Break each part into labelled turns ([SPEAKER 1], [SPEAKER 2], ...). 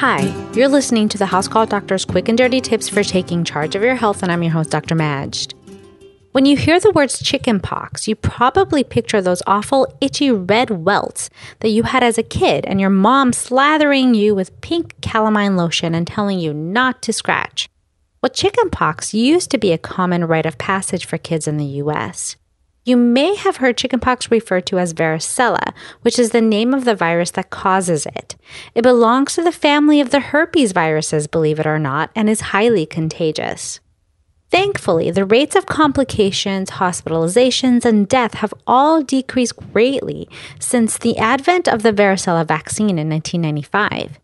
[SPEAKER 1] Hi, you're listening to the House Call Doctor's quick and dirty tips for taking charge of your health, and I'm your host, Dr. Majd. When you hear the words chickenpox, you probably picture those awful, itchy red welts that you had as a kid and your mom slathering you with pink calamine lotion and telling you not to scratch. Well, chickenpox used to be a common rite of passage for kids in the US. You may have heard chickenpox referred to as varicella, which is the name of the virus that causes it. It belongs to the family of the herpes viruses, believe it or not, and is highly contagious. Thankfully, the rates of complications, hospitalizations, and death have all decreased greatly since the advent of the varicella vaccine in 1995.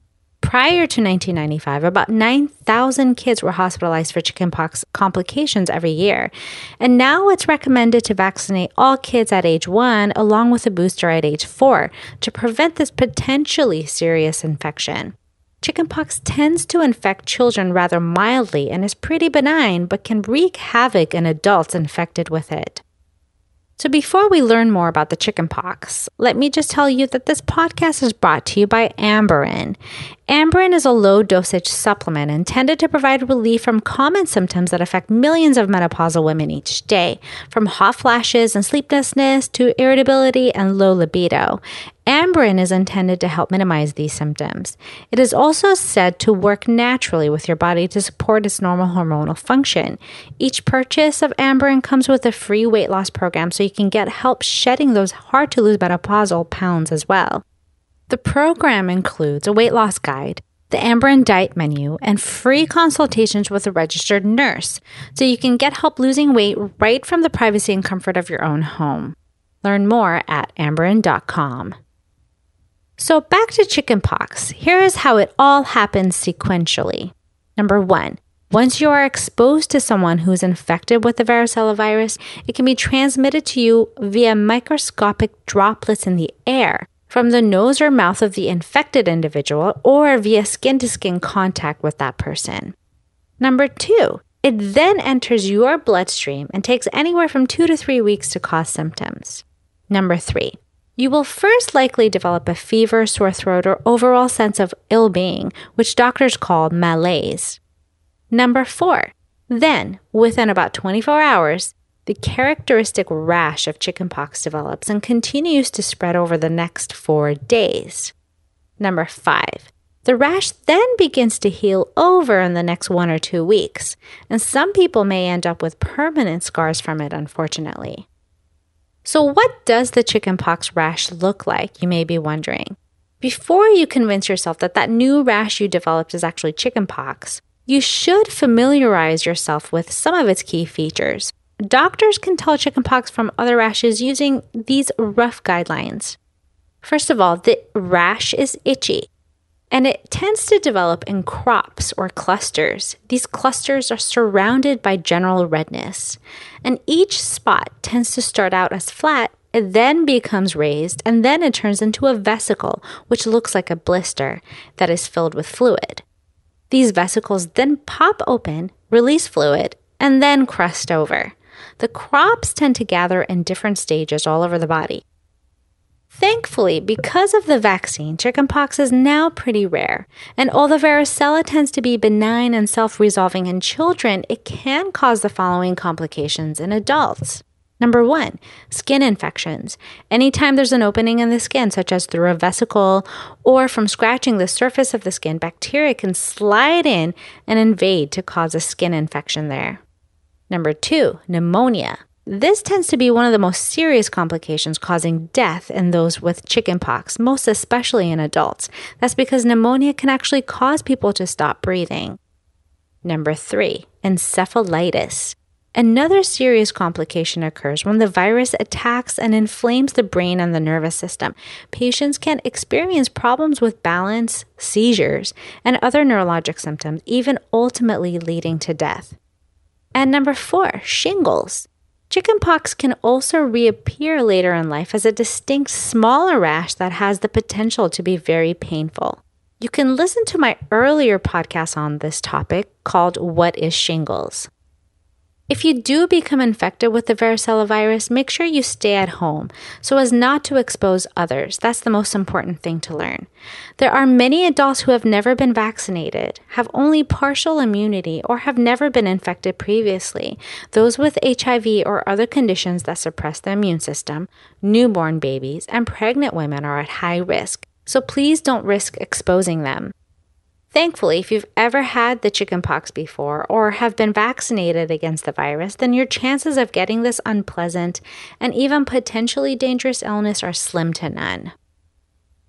[SPEAKER 1] Prior to 1995, about 9,000 kids were hospitalized for chickenpox complications every year. And now it's recommended to vaccinate all kids at age one, along with a booster at age four, to prevent this potentially serious infection. Chickenpox tends to infect children rather mildly and is pretty benign, but can wreak havoc in adults infected with it. So, before we learn more about the chickenpox, let me just tell you that this podcast is brought to you by Amberen. Amberen is a low dosage supplement intended to provide relief from common symptoms that affect millions of menopausal women each day, from hot flashes and sleeplessness to irritability and low libido. Amberen is intended to help minimize these symptoms. It is also said to work naturally with your body to support its normal hormonal function. Each purchase of Amberen comes with a free weight loss program so you can get help shedding those hard to lose menopausal pounds as well. The program includes a weight loss guide, the Amberen diet menu, and free consultations with a registered nurse, so you can get help losing weight right from the privacy and comfort of your own home. Learn more at amberen.com. So back to chickenpox. Here is how it all happens sequentially. Number one, once you are exposed to someone who is infected with the varicella virus, it can be transmitted to you via microscopic droplets in the air from the nose or mouth of the infected individual or via skin to skin contact with that person. Number two, it then enters your bloodstream and takes anywhere from two to three weeks to cause symptoms. Number three, you will first likely develop a fever, sore throat, or overall sense of ill being, which doctors call malaise. Number four, then, within about 24 hours, the characteristic rash of chickenpox develops and continues to spread over the next four days. Number five, the rash then begins to heal over in the next one or two weeks, and some people may end up with permanent scars from it, unfortunately. So, what does the chickenpox rash look like? You may be wondering. Before you convince yourself that that new rash you developed is actually chickenpox, you should familiarize yourself with some of its key features. Doctors can tell chickenpox from other rashes using these rough guidelines. First of all, the rash is itchy and it tends to develop in crops or clusters. These clusters are surrounded by general redness, and each spot tends to start out as flat. It then becomes raised, and then it turns into a vesicle, which looks like a blister that is filled with fluid. These vesicles then pop open, release fluid, and then crust over. The crops tend to gather in different stages all over the body. Thankfully, because of the vaccine, chickenpox is now pretty rare. And although varicella tends to be benign and self resolving in children, it can cause the following complications in adults. Number one, skin infections. Anytime there's an opening in the skin, such as through a vesicle or from scratching the surface of the skin, bacteria can slide in and invade to cause a skin infection there. Number two, pneumonia. This tends to be one of the most serious complications causing death in those with chickenpox, most especially in adults. That's because pneumonia can actually cause people to stop breathing. Number three, encephalitis. Another serious complication occurs when the virus attacks and inflames the brain and the nervous system. Patients can experience problems with balance, seizures, and other neurologic symptoms, even ultimately leading to death. And number four, shingles. Chickenpox can also reappear later in life as a distinct smaller rash that has the potential to be very painful. You can listen to my earlier podcast on this topic called What is Shingles? If you do become infected with the varicella virus, make sure you stay at home so as not to expose others. That's the most important thing to learn. There are many adults who have never been vaccinated, have only partial immunity, or have never been infected previously. Those with HIV or other conditions that suppress the immune system, newborn babies, and pregnant women are at high risk. So please don't risk exposing them. Thankfully, if you've ever had the chickenpox before or have been vaccinated against the virus, then your chances of getting this unpleasant and even potentially dangerous illness are slim to none.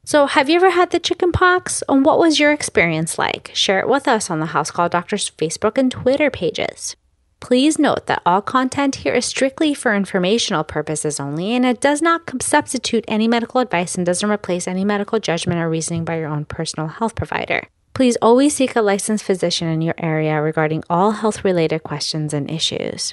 [SPEAKER 1] So, have you ever had the chickenpox? And what was your experience like? Share it with us on the House Call Doctors Facebook and Twitter pages. Please note that all content here is strictly for informational purposes only, and it does not substitute any medical advice and doesn't replace any medical judgment or reasoning by your own personal health provider. Please always seek a licensed physician in your area regarding all health related questions and issues.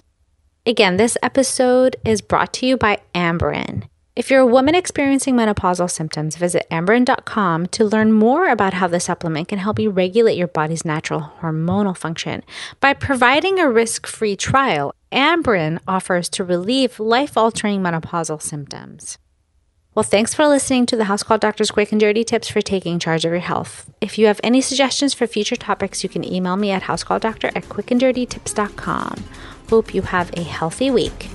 [SPEAKER 1] Again, this episode is brought to you by Amberen. If you're a woman experiencing menopausal symptoms, visit amberen.com to learn more about how the supplement can help you regulate your body's natural hormonal function. By providing a risk free trial, Amberen offers to relieve life altering menopausal symptoms. Well, thanks for listening to the House Call Doctor's Quick and Dirty Tips for taking charge of your health. If you have any suggestions for future topics, you can email me at housecalldoctor at quickanddirtytips.com. Hope you have a healthy week.